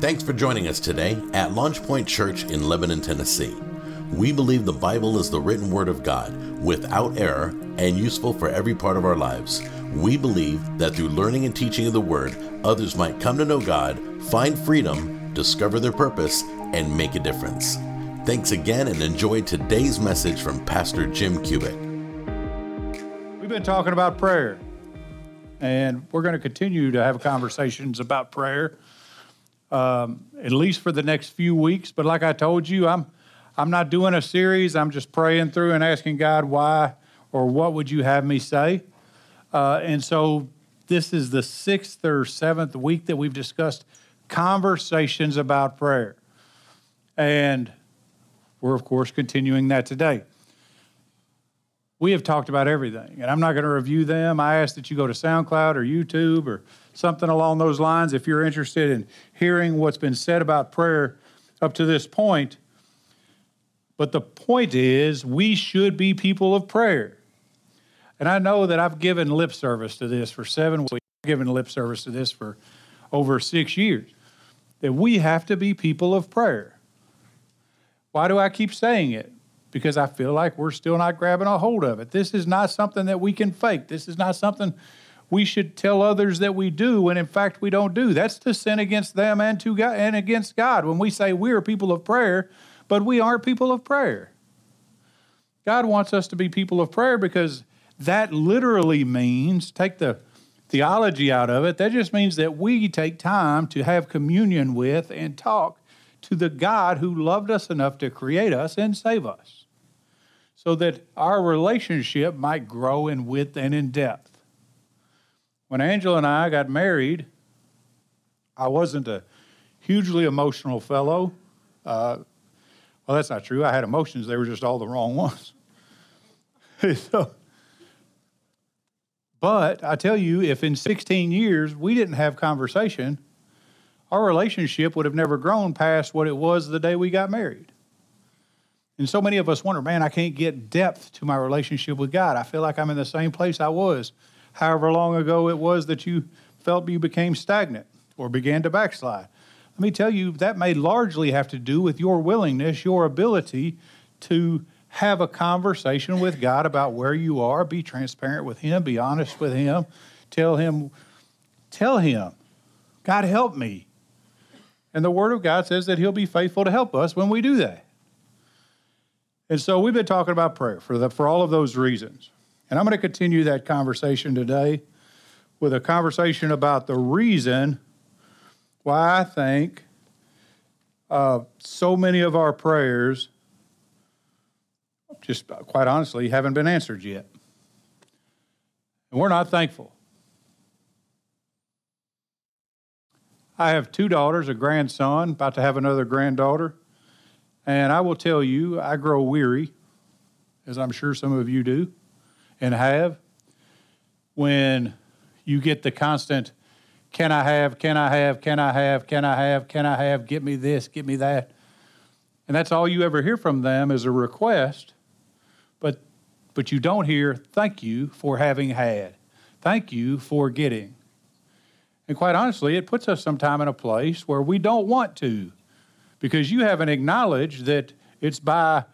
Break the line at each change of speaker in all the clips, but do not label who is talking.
Thanks for joining us today at Launch Point Church in Lebanon, Tennessee. We believe the Bible is the written word of God, without error, and useful for every part of our lives. We believe that through learning and teaching of the word, others might come to know God, find freedom, discover their purpose, and make a difference. Thanks again and enjoy today's message from Pastor Jim Cubitt.
We've been talking about prayer, and we're going to continue to have conversations about prayer um, at least for the next few weeks. But like I told you, I'm I'm not doing a series. I'm just praying through and asking God why or what would you have me say. Uh, and so this is the sixth or seventh week that we've discussed conversations about prayer, and we're of course continuing that today. We have talked about everything, and I'm not going to review them. I ask that you go to SoundCloud or YouTube or something along those lines if you're interested in hearing what's been said about prayer up to this point. But the point is, we should be people of prayer. And I know that I've given lip service to this for seven weeks, I've given lip service to this for over six years, that we have to be people of prayer. Why do I keep saying it? Because I feel like we're still not grabbing a hold of it. This is not something that we can fake. This is not something we should tell others that we do when in fact we don't do. That's to sin against them and to God and against God when we say we are people of prayer, but we aren't people of prayer. God wants us to be people of prayer because that literally means take the theology out of it. That just means that we take time to have communion with and talk to the God who loved us enough to create us and save us so that our relationship might grow in width and in depth. When Angela and I got married, I wasn't a hugely emotional fellow. Uh, well, that's not true. I had emotions, they were just all the wrong ones. so, but I tell you, if in 16 years we didn't have conversation, our relationship would have never grown past what it was the day we got married. And so many of us wonder, man, I can't get depth to my relationship with God. I feel like I'm in the same place I was however long ago it was that you felt you became stagnant or began to backslide. Let me tell you, that may largely have to do with your willingness, your ability to have a conversation with God about where you are, be transparent with Him, be honest with Him, tell Him, tell Him, God help me. And the Word of God says that He'll be faithful to help us when we do that. And so we've been talking about prayer for, the, for all of those reasons. And I'm going to continue that conversation today with a conversation about the reason why I think uh, so many of our prayers, just quite honestly, haven't been answered yet. And we're not thankful. I have two daughters, a grandson, about to have another granddaughter. And I will tell you, I grow weary, as I'm sure some of you do and have when you get the constant can I have, can I have, can I have, can I have, can I have, get me this, get me that. And that's all you ever hear from them is a request, but but you don't hear thank you for having had. Thank you for getting. And quite honestly, it puts us sometime in a place where we don't want to because you haven't acknowledged that it's by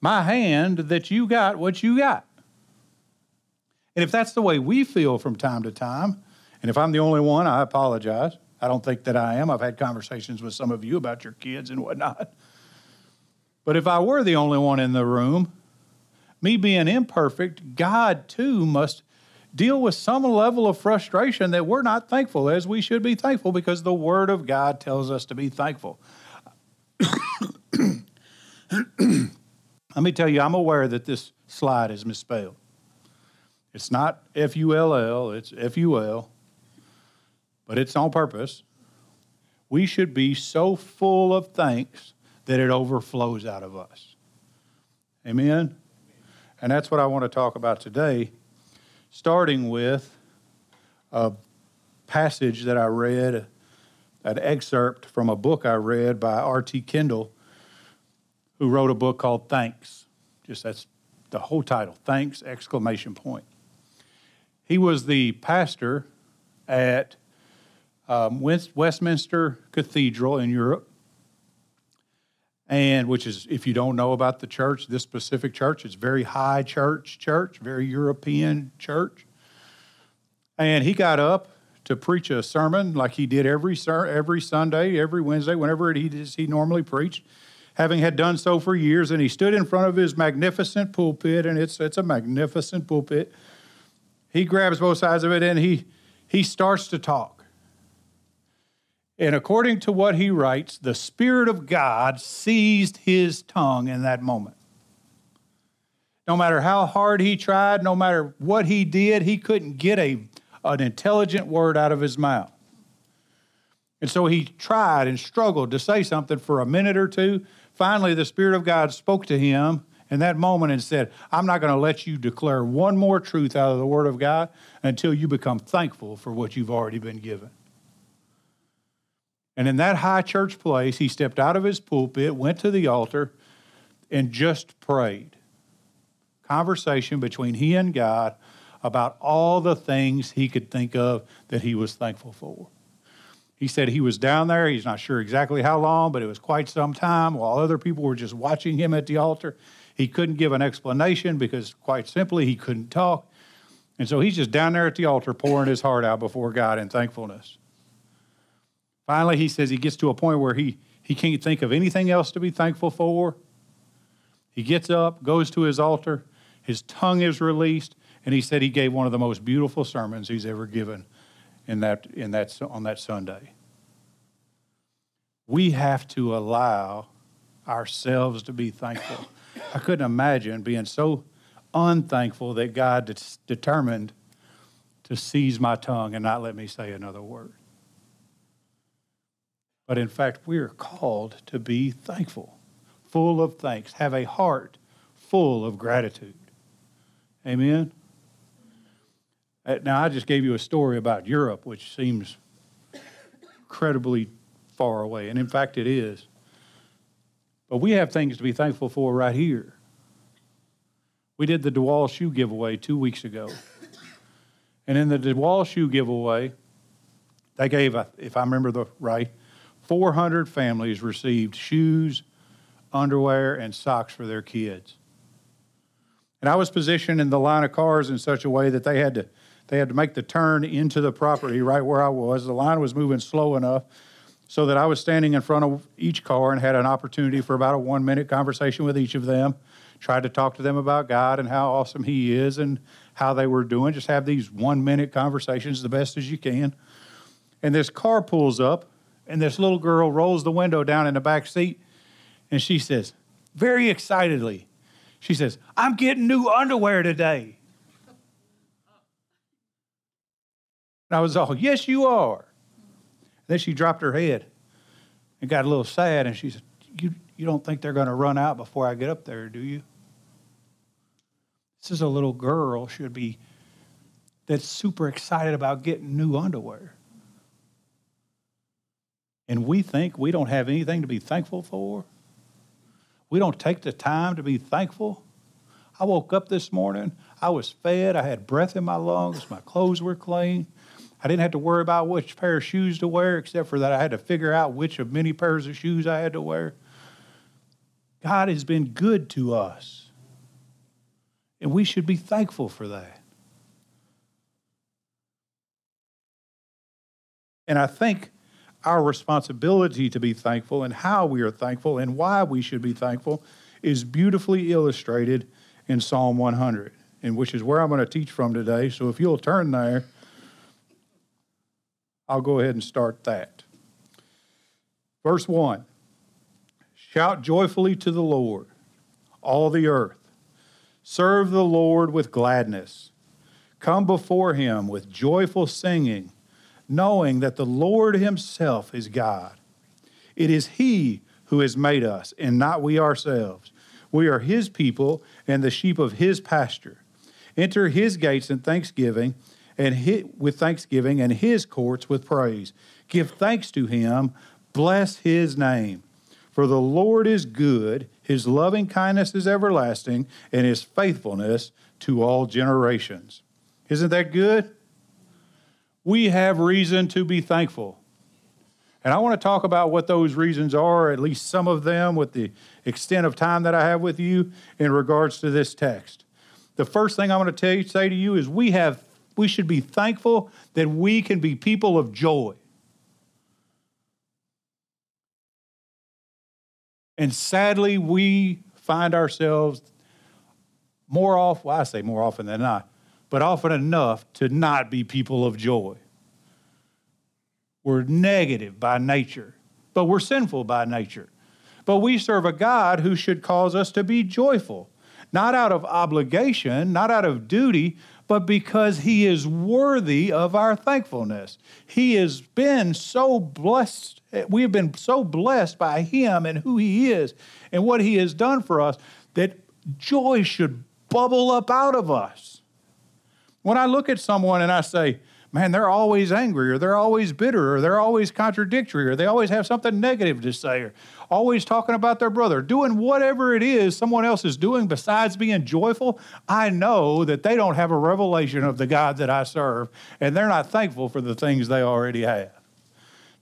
my hand that you got what you got. And if that's the way we feel from time to time, and if I'm the only one, I apologize. I don't think that I am. I've had conversations with some of you about your kids and whatnot. But if I were the only one in the room, me being imperfect, God too must deal with some level of frustration that we're not thankful as we should be thankful because the Word of God tells us to be thankful. Let me tell you, I'm aware that this slide is misspelled. It's not F U L L, it's F U L, but it's on purpose. We should be so full of thanks that it overflows out of us. Amen? And that's what I want to talk about today, starting with a passage that I read, an excerpt from a book I read by R.T. Kendall, who wrote a book called Thanks. Just that's the whole title, Thanks, exclamation point. He was the pastor at um, Westminster Cathedral in Europe, and which is, if you don't know about the church, this specific church, it's very high church, church, very European church. And he got up to preach a sermon like he did every every Sunday, every Wednesday, whenever he he normally preached, having had done so for years. And he stood in front of his magnificent pulpit, and it's it's a magnificent pulpit. He grabs both sides of it and he he starts to talk. And according to what he writes, the Spirit of God seized his tongue in that moment. No matter how hard he tried, no matter what he did, he couldn't get a an intelligent word out of his mouth. And so he tried and struggled to say something for a minute or two. Finally, the Spirit of God spoke to him in that moment and said, I'm not going to let you declare one more truth out of the Word of God until you become thankful for what you've already been given. And in that high church place, he stepped out of his pulpit, went to the altar, and just prayed. Conversation between he and God about all the things he could think of that he was thankful for. He said he was down there. He's not sure exactly how long, but it was quite some time while other people were just watching him at the altar. He couldn't give an explanation because, quite simply, he couldn't talk. And so he's just down there at the altar pouring his heart out before God in thankfulness. Finally, he says he gets to a point where he, he can't think of anything else to be thankful for. He gets up, goes to his altar, his tongue is released, and he said he gave one of the most beautiful sermons he's ever given in that, in that, on that Sunday. We have to allow ourselves to be thankful. I couldn't imagine being so unthankful that God determined to seize my tongue and not let me say another word. But in fact, we are called to be thankful, full of thanks, have a heart full of gratitude. Amen? Uh, now, I just gave you a story about Europe, which seems incredibly far away, and in fact, it is. But we have things to be thankful for right here. We did the DeWall shoe giveaway two weeks ago. And in the DeWall shoe giveaway, they gave, if I remember the right, 400 families received shoes, underwear, and socks for their kids. And I was positioned in the line of cars in such a way that they had to they had to make the turn into the property right where I was. The line was moving slow enough so that I was standing in front of each car and had an opportunity for about a one minute conversation with each of them. Tried to talk to them about God and how awesome He is and how they were doing. Just have these one minute conversations the best as you can. And this car pulls up, and this little girl rolls the window down in the back seat, and she says, very excitedly, she says, I'm getting new underwear today. And I was all, Yes, you are. And then she dropped her head and got a little sad, and she said, You, you don't think they're going to run out before I get up there, do you? This is a little girl, should be that's super excited about getting new underwear. And we think we don't have anything to be thankful for. We don't take the time to be thankful. I woke up this morning, I was fed, I had breath in my lungs, my clothes were clean. I didn't have to worry about which pair of shoes to wear, except for that I had to figure out which of many pairs of shoes I had to wear. God has been good to us, and we should be thankful for that. And I think our responsibility to be thankful and how we are thankful and why we should be thankful is beautifully illustrated in Psalm 100, and which is where I'm going to teach from today. So if you'll turn there I'll go ahead and start that. Verse 1 Shout joyfully to the Lord, all the earth. Serve the Lord with gladness. Come before him with joyful singing, knowing that the Lord himself is God. It is he who has made us, and not we ourselves. We are his people and the sheep of his pasture. Enter his gates in thanksgiving and with thanksgiving and his courts with praise. Give thanks to him, bless his name. For the Lord is good, his loving kindness is everlasting, and his faithfulness to all generations. Isn't that good? We have reason to be thankful. And I want to talk about what those reasons are, at least some of them, with the extent of time that I have with you in regards to this text. The first thing I'm going to tell you, say to you is we have we should be thankful that we can be people of joy. And sadly, we find ourselves more often, well, I say more often than not, but often enough to not be people of joy. We're negative by nature, but we're sinful by nature. But we serve a God who should cause us to be joyful, not out of obligation, not out of duty, but because He is worthy of our thankfulness. He has been so blessed. We have been so blessed by Him and who He is and what He has done for us that joy should bubble up out of us. When I look at someone and I say, man, they're always angry or they're always bitter or they're always contradictory or they always have something negative to say or always talking about their brother, doing whatever it is someone else is doing besides being joyful, I know that they don't have a revelation of the God that I serve and they're not thankful for the things they already have.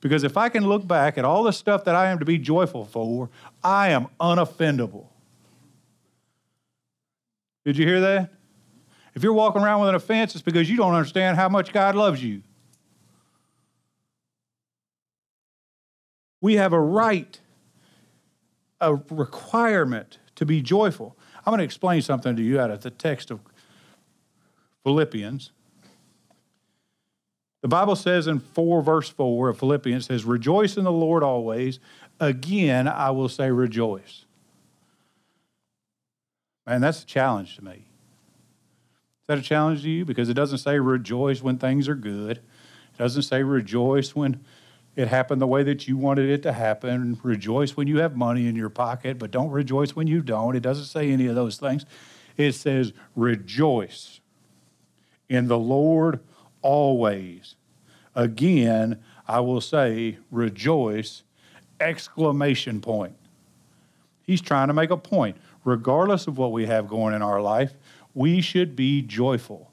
Because if I can look back at all the stuff that I am to be joyful for, I am unoffendable. Did you hear that? If you're walking around with an offense, it's because you don't understand how much God loves you. We have a right, a requirement to be joyful. I'm going to explain something to you out of the text of Philippians. The Bible says in 4 verse 4 of Philippians says, Rejoice in the Lord always. Again, I will say rejoice. Man, that's a challenge to me that a challenge to you? Because it doesn't say rejoice when things are good. It doesn't say rejoice when it happened the way that you wanted it to happen. Rejoice when you have money in your pocket, but don't rejoice when you don't. It doesn't say any of those things. It says rejoice in the Lord always. Again, I will say rejoice, exclamation point. He's trying to make a point. Regardless of what we have going in our life, we should be joyful.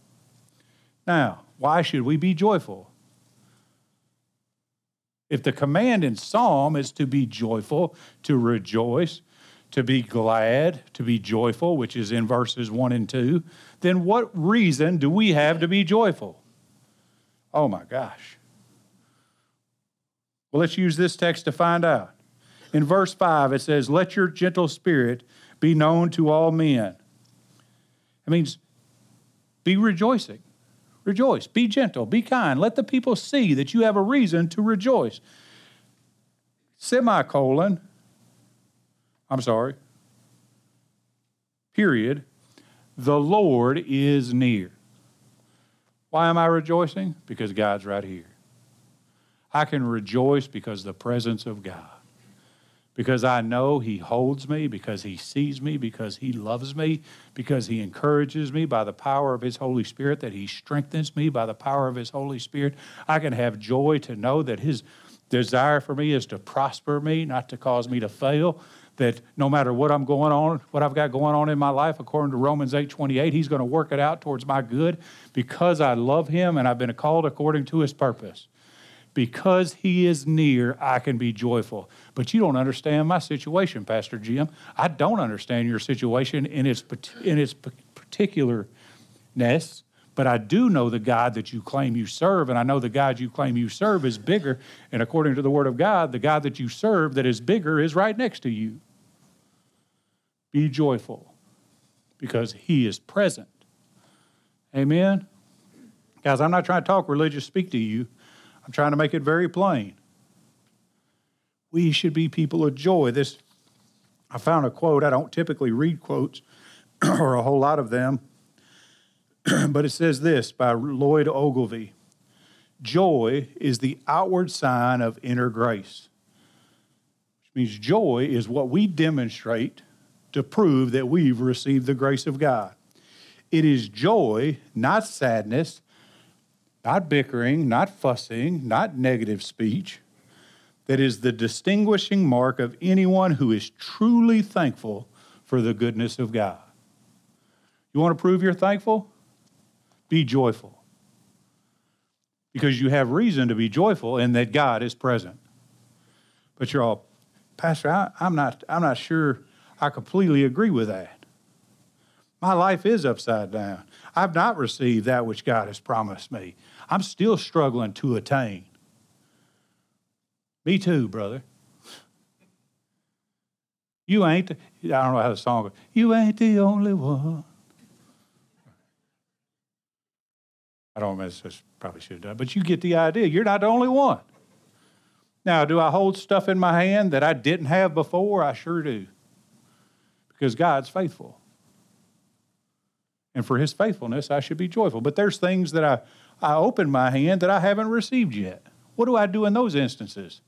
Now, why should we be joyful? If the command in Psalm is to be joyful, to rejoice, to be glad, to be joyful, which is in verses 1 and 2, then what reason do we have to be joyful? Oh my gosh. Well, let's use this text to find out. In verse 5, it says, Let your gentle spirit be known to all men. It means be rejoicing. Rejoice. Be gentle. Be kind. Let the people see that you have a reason to rejoice. Semicolon. I'm sorry. Period. The Lord is near. Why am I rejoicing? Because God's right here. I can rejoice because the presence of God because I know He holds me, because He sees me, because He loves me, because He encourages me by the power of His Holy Spirit, that He strengthens me by the power of His Holy Spirit. I can have joy to know that His desire for me is to prosper me, not to cause me to fail. That no matter what I'm going on, what I've got going on in my life, according to Romans 8 28, He's going to work it out towards my good because I love Him and I've been called according to His purpose because he is near, I can be joyful. But you don't understand my situation, Pastor Jim. I don't understand your situation in its, in its particularness, but I do know the God that you claim you serve, and I know the God you claim you serve is bigger. And according to the Word of God, the God that you serve that is bigger is right next to you. Be joyful because he is present. Amen. Guys, I'm not trying to talk religious speak to you. I'm trying to make it very plain. We should be people of joy. This I found a quote. I don't typically read quotes or a whole lot of them, but it says this by Lloyd Ogilvie Joy is the outward sign of inner grace, which means joy is what we demonstrate to prove that we've received the grace of God. It is joy, not sadness, not bickering, not fussing, not negative speech, that is the distinguishing mark of anyone who is truly thankful for the goodness of God. You want to prove you're thankful? Be joyful. because you have reason to be joyful in that God is present. But you're all, Pastor, I, am not, I'm not sure I completely agree with that. My life is upside down. I've not received that which God has promised me. I'm still struggling to attain. Me too, brother. You ain't, I don't know how the song goes. You ain't the only one. I don't know, I probably should have done but you get the idea. You're not the only one. Now, do I hold stuff in my hand that I didn't have before? I sure do. Because God's faithful. And for his faithfulness, I should be joyful. But there's things that I, I open my hand that I haven't received yet. What do I do in those instances?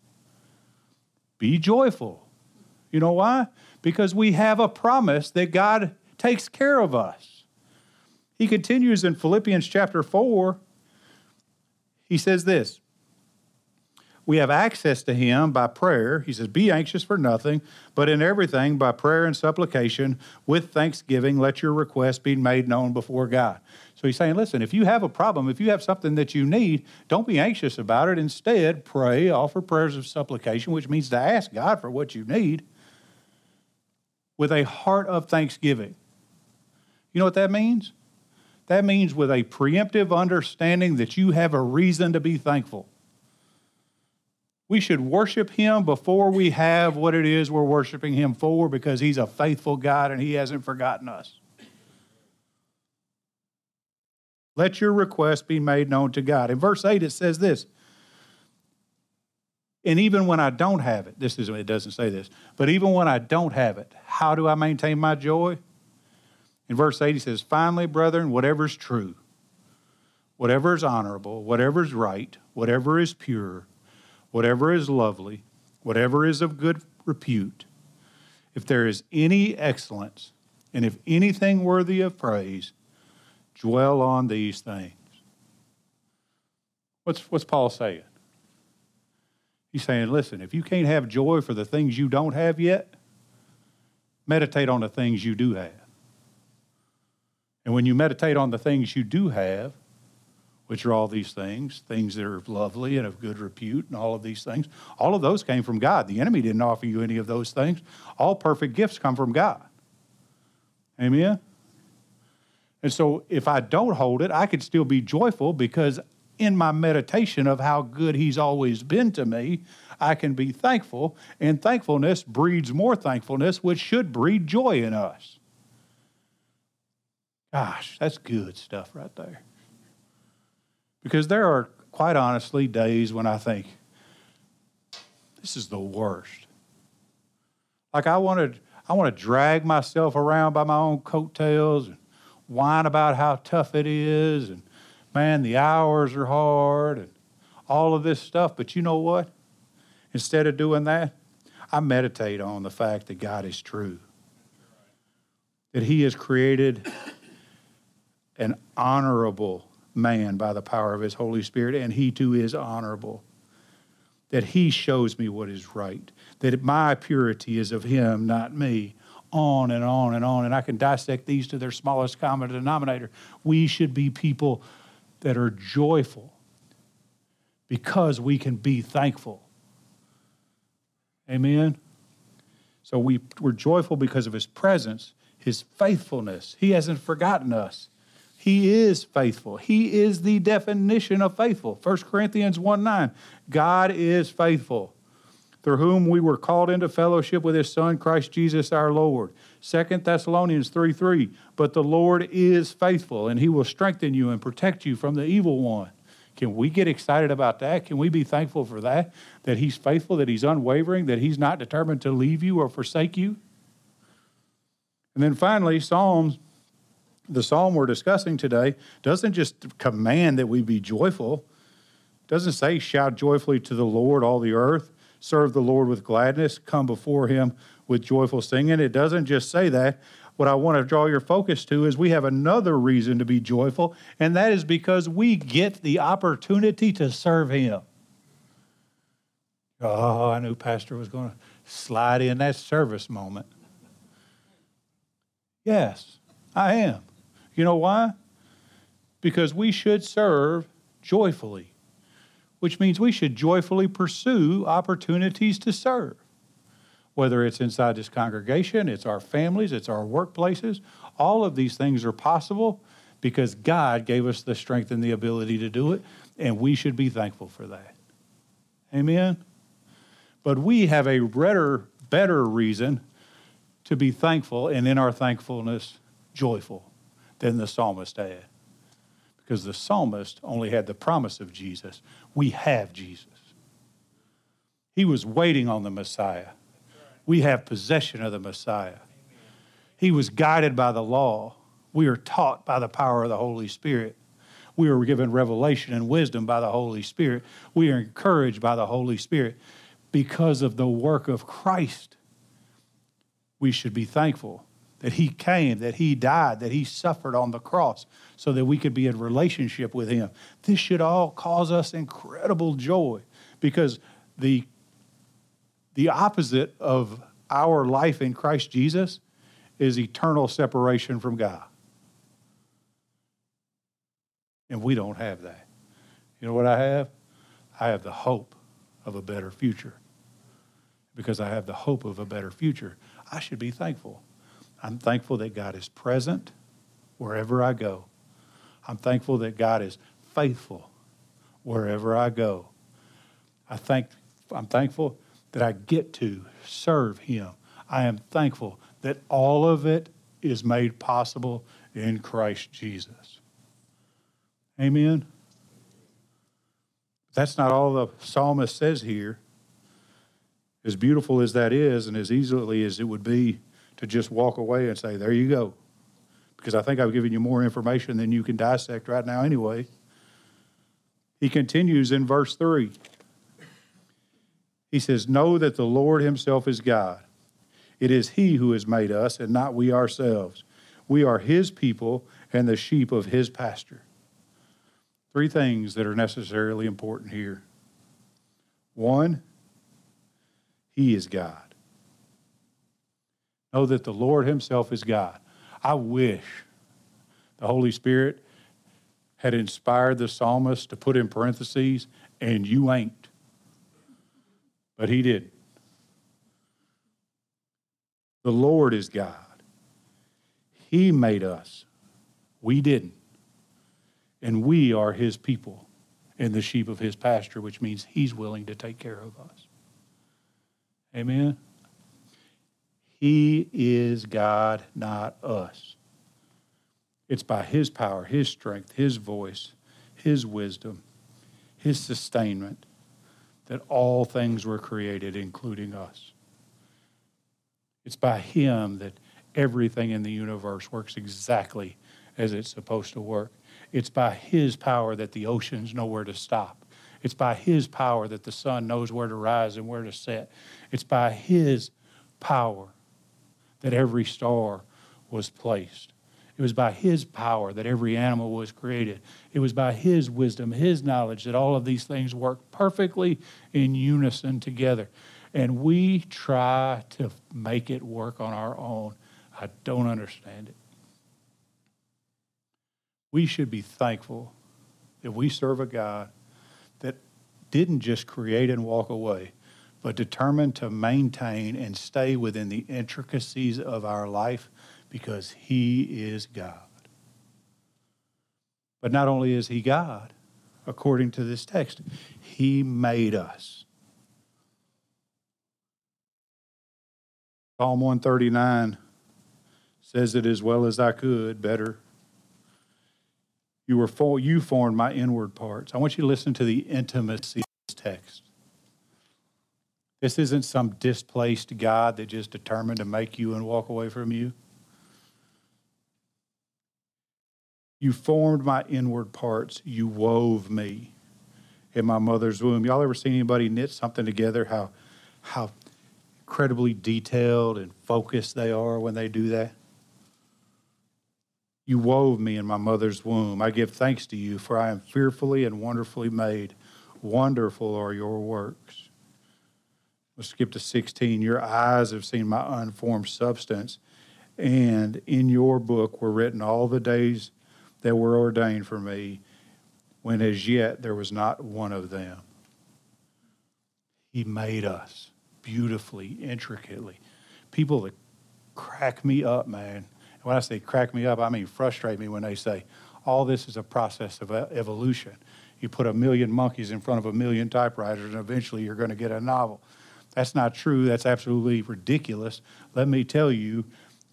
Be joyful. You know why? Because we have a promise that God takes care of us. He continues in Philippians chapter 4. He says this We have access to Him by prayer. He says, Be anxious for nothing, but in everything by prayer and supplication with thanksgiving, let your requests be made known before God. So he's saying, listen, if you have a problem, if you have something that you need, don't be anxious about it. Instead, pray, offer prayers of supplication, which means to ask God for what you need with a heart of thanksgiving. You know what that means? That means with a preemptive understanding that you have a reason to be thankful. We should worship Him before we have what it is we're worshiping Him for because He's a faithful God and He hasn't forgotten us. Let your request be made known to God. In verse 8, it says this. And even when I don't have it, this is it doesn't say this, but even when I don't have it, how do I maintain my joy? In verse 8, he says, Finally, brethren, whatever is true, whatever is honorable, whatever is right, whatever is pure, whatever is lovely, whatever is of good repute, if there is any excellence, and if anything worthy of praise, dwell on these things. What's, what's Paul saying? He's saying, listen, if you can't have joy for the things you don't have yet, meditate on the things you do have. And when you meditate on the things you do have, which are all these things, things that are lovely and of good repute, and all of these things, all of those came from God. The enemy didn't offer you any of those things. All perfect gifts come from God. Amen? And so if I don't hold it, I could still be joyful because in my meditation of how good He's always been to me, I can be thankful. And thankfulness breeds more thankfulness, which should breed joy in us. Gosh, that's good stuff right there. Because there are, quite honestly, days when I think, this is the worst. Like I wanted, I want to drag myself around by my own coattails and whine about how tough it is and man, the hours are hard and all of this stuff. But you know what? Instead of doing that, I meditate on the fact that God is true. That He has created an honorable man by the power of his Holy Spirit, and he too is honorable. That he shows me what is right, that my purity is of him, not me. On and on and on. And I can dissect these to their smallest common denominator. We should be people that are joyful because we can be thankful. Amen? So we, we're joyful because of his presence, his faithfulness. He hasn't forgotten us. He is faithful. He is the definition of faithful. 1 Corinthians 1 9. God is faithful, through whom we were called into fellowship with his Son, Christ Jesus our Lord. 2 Thessalonians 3 3. But the Lord is faithful, and he will strengthen you and protect you from the evil one. Can we get excited about that? Can we be thankful for that? That he's faithful, that he's unwavering, that he's not determined to leave you or forsake you? And then finally, Psalms the psalm we're discussing today doesn't just command that we be joyful. Doesn't say shout joyfully to the Lord all the earth, serve the Lord with gladness, come before him with joyful singing. It doesn't just say that. What I want to draw your focus to is we have another reason to be joyful, and that is because we get the opportunity to serve him. Oh, I knew Pastor was going to slide in that service moment. Yes, I am. You know why? Because we should serve joyfully. Which means we should joyfully pursue opportunities to serve. Whether it's inside this congregation, it's our families, it's our workplaces, all of these things are possible because God gave us the strength and the ability to do it, and we should be thankful for that. Amen? But we have a better, better reason to be thankful, and in our thankfulness, joyful than the psalmist had. Because the psalmist only had the promise of Jesus. We have Jesus. He was waiting on the Messiah. We have possession of the Messiah. He was guided by the law. We are taught by the power of the Holy Spirit. We are given revelation and wisdom by the Holy Spirit. We are encouraged by the Holy Spirit because of the work of Christ. We should be thankful that He came, that He died, that He suffered on the cross so that we could be in relationship with Him. This should all cause us incredible joy because the, the opposite of our life in Christ Jesus is eternal separation from God. And we don't have that. You know what I have? I have the hope of a better future. Because I have the hope of a better future, I should be thankful. I'm thankful that God is present wherever I go. I'm thankful that God is faithful wherever I go. I thank, I'm thankful that I get to serve Him. I am thankful that all of it is made possible in Christ Jesus. Amen. That's not all the psalmist says here. As beautiful as that is, and as easily as it would be to just walk away and say, There you go. Because I think I've given you more information than you can dissect right now, anyway. He continues in verse 3. He says, Know that the Lord Himself is God. It is He who has made us, and not we ourselves. We are His people and the sheep of His pasture. Three things that are necessarily important here. One, He is God. Know that the Lord Himself is God. I wish the Holy Spirit had inspired the psalmist to put in parentheses, and you ain't. But He did. The Lord is God. He made us. We didn't. And we are His people and the sheep of His pasture, which means He's willing to take care of us. Amen. He is God, not us. It's by His power, His strength, His voice, His wisdom, His sustainment that all things were created, including us. It's by Him that everything in the universe works exactly as it's supposed to work. It's by His power that the oceans know where to stop. It's by His power that the sun knows where to rise and where to set. It's by His power that every star was placed. It was by His power that every animal was created. It was by His wisdom, His knowledge that all of these things work perfectly in unison together. And we try to make it work on our own. I don't understand it. We should be thankful that we serve a God that didn't just create and walk away, but determined to maintain and stay within the intricacies of our life because He is God. But not only is He God, according to this text, He made us. Psalm 139 says it as well as I could, better. You were you formed my inward parts. I want you to listen to the intimacy of this text. This isn't some displaced God that just determined to make you and walk away from you. You formed my inward parts. You wove me in my mother's womb. Y'all ever seen anybody knit something together? How, how incredibly detailed and focused they are when they do that? You wove me in my mother's womb. I give thanks to you, for I am fearfully and wonderfully made. Wonderful are your works. Skip to 16. Your eyes have seen my unformed substance, and in your book were written all the days that were ordained for me, when as yet there was not one of them. He made us beautifully, intricately. People that crack me up, man. When I say crack me up, I mean frustrate me when they say, all this is a process of evolution. You put a million monkeys in front of a million typewriters, and eventually you're going to get a novel. That's not true. That's absolutely ridiculous. Let me tell you,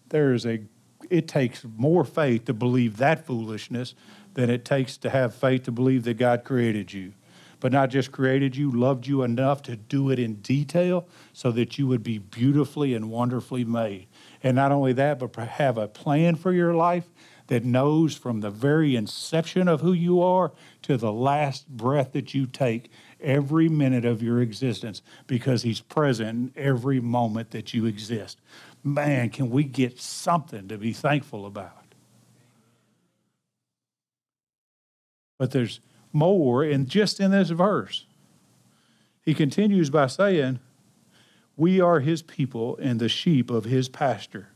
there is a it takes more faith to believe that foolishness than it takes to have faith to believe that God created you. But not just created you, loved you enough to do it in detail so that you would be beautifully and wonderfully made. And not only that, but have a plan for your life that knows from the very inception of who you are to the last breath that you take every minute of your existence because He's present in every moment that you exist. Man, can we get something to be thankful about? But there's more in just in this verse. He continues by saying, We are his people and the sheep of his pasture.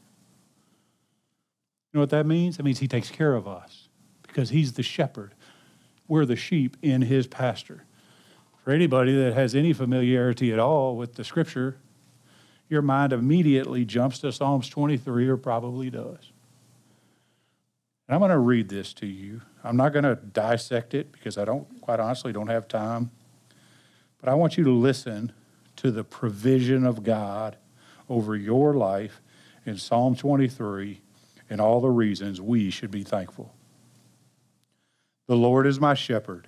You know what that means? That means he takes care of us because he's the shepherd. We're the sheep in his pasture. For anybody that has any familiarity at all with the scripture, your mind immediately jumps to Psalms 23 or probably does. And I'm going to read this to you. I'm not going to dissect it because I don't, quite honestly, don't have time. But I want you to listen to the provision of God over your life in Psalm 23 and all the reasons we should be thankful. The Lord is my shepherd,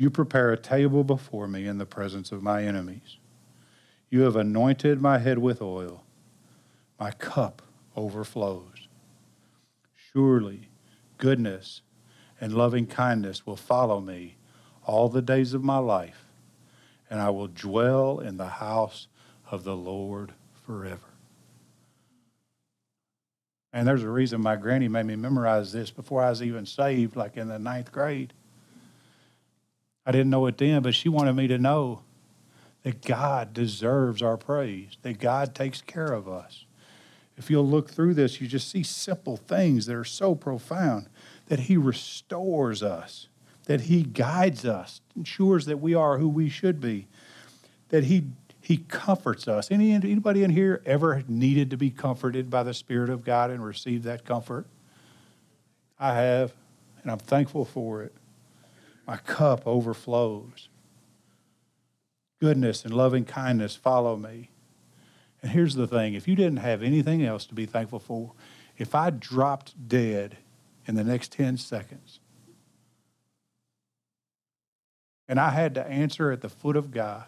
You prepare a table before me in the presence of my enemies. You have anointed my head with oil. My cup overflows. Surely goodness and loving kindness will follow me all the days of my life, and I will dwell in the house of the Lord forever. And there's a reason my granny made me memorize this before I was even saved, like in the ninth grade. I didn't know it then, but she wanted me to know that God deserves our praise, that God takes care of us. If you'll look through this, you just see simple things that are so profound that He restores us, that He guides us, ensures that we are who we should be, that He He comforts us. Any anybody in here ever needed to be comforted by the Spirit of God and receive that comfort? I have, and I'm thankful for it. My cup overflows goodness and loving kindness follow me. And here's the thing if you didn't have anything else to be thankful for, if I dropped dead in the next 10 seconds, and I had to answer at the foot of God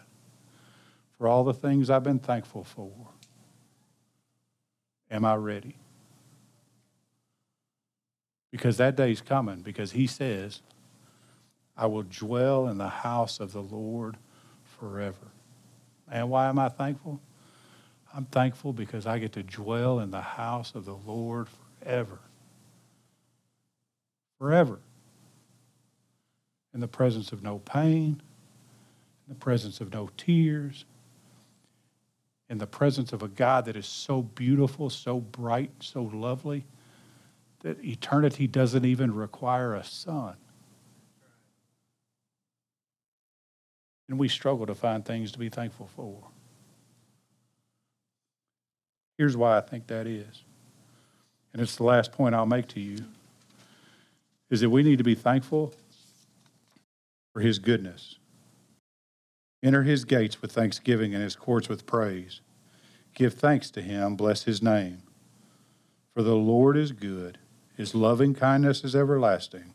for all the things I've been thankful for, am I ready? Because that day's coming, because He says, I will dwell in the house of the Lord forever. And why am I thankful? I'm thankful because I get to dwell in the house of the Lord forever. Forever. In the presence of no pain, in the presence of no tears, in the presence of a God that is so beautiful, so bright, so lovely, that eternity doesn't even require a sun. And we struggle to find things to be thankful for. Here's why I think that is. And it's the last point I'll make to you is that we need to be thankful for his goodness. Enter his gates with thanksgiving and his courts with praise. Give thanks to him, bless his name. For the Lord is good, his loving kindness is everlasting,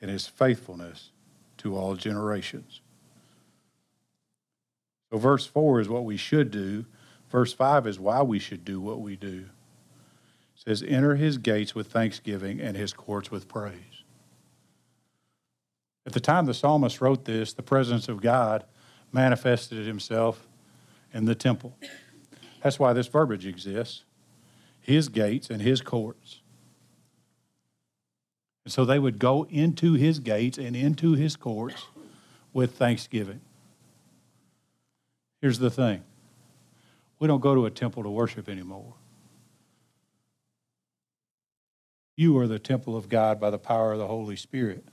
and his faithfulness to all generations. So, verse 4 is what we should do. Verse 5 is why we should do what we do. It says, Enter his gates with thanksgiving and his courts with praise. At the time the psalmist wrote this, the presence of God manifested himself in the temple. That's why this verbiage exists his gates and his courts. And so they would go into his gates and into his courts with thanksgiving. Here's the thing we don't go to a temple to worship anymore. You are the temple of God by the power of the Holy Spirit.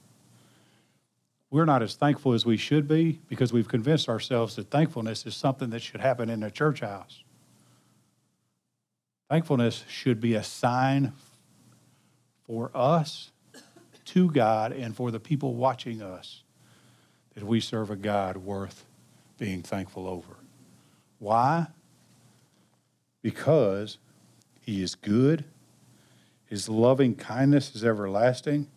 We're not as thankful as we should be because we've convinced ourselves that thankfulness is something that should happen in a church house. Thankfulness should be a sign for us to God and for the people watching us that we serve a God worth being thankful over. Why? Because He is good, His loving kindness is everlasting,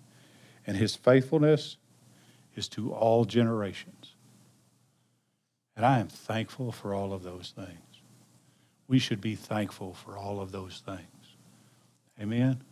and His faithfulness is to all generations. And I am thankful for all of those things. We should be thankful for all of those things. Amen.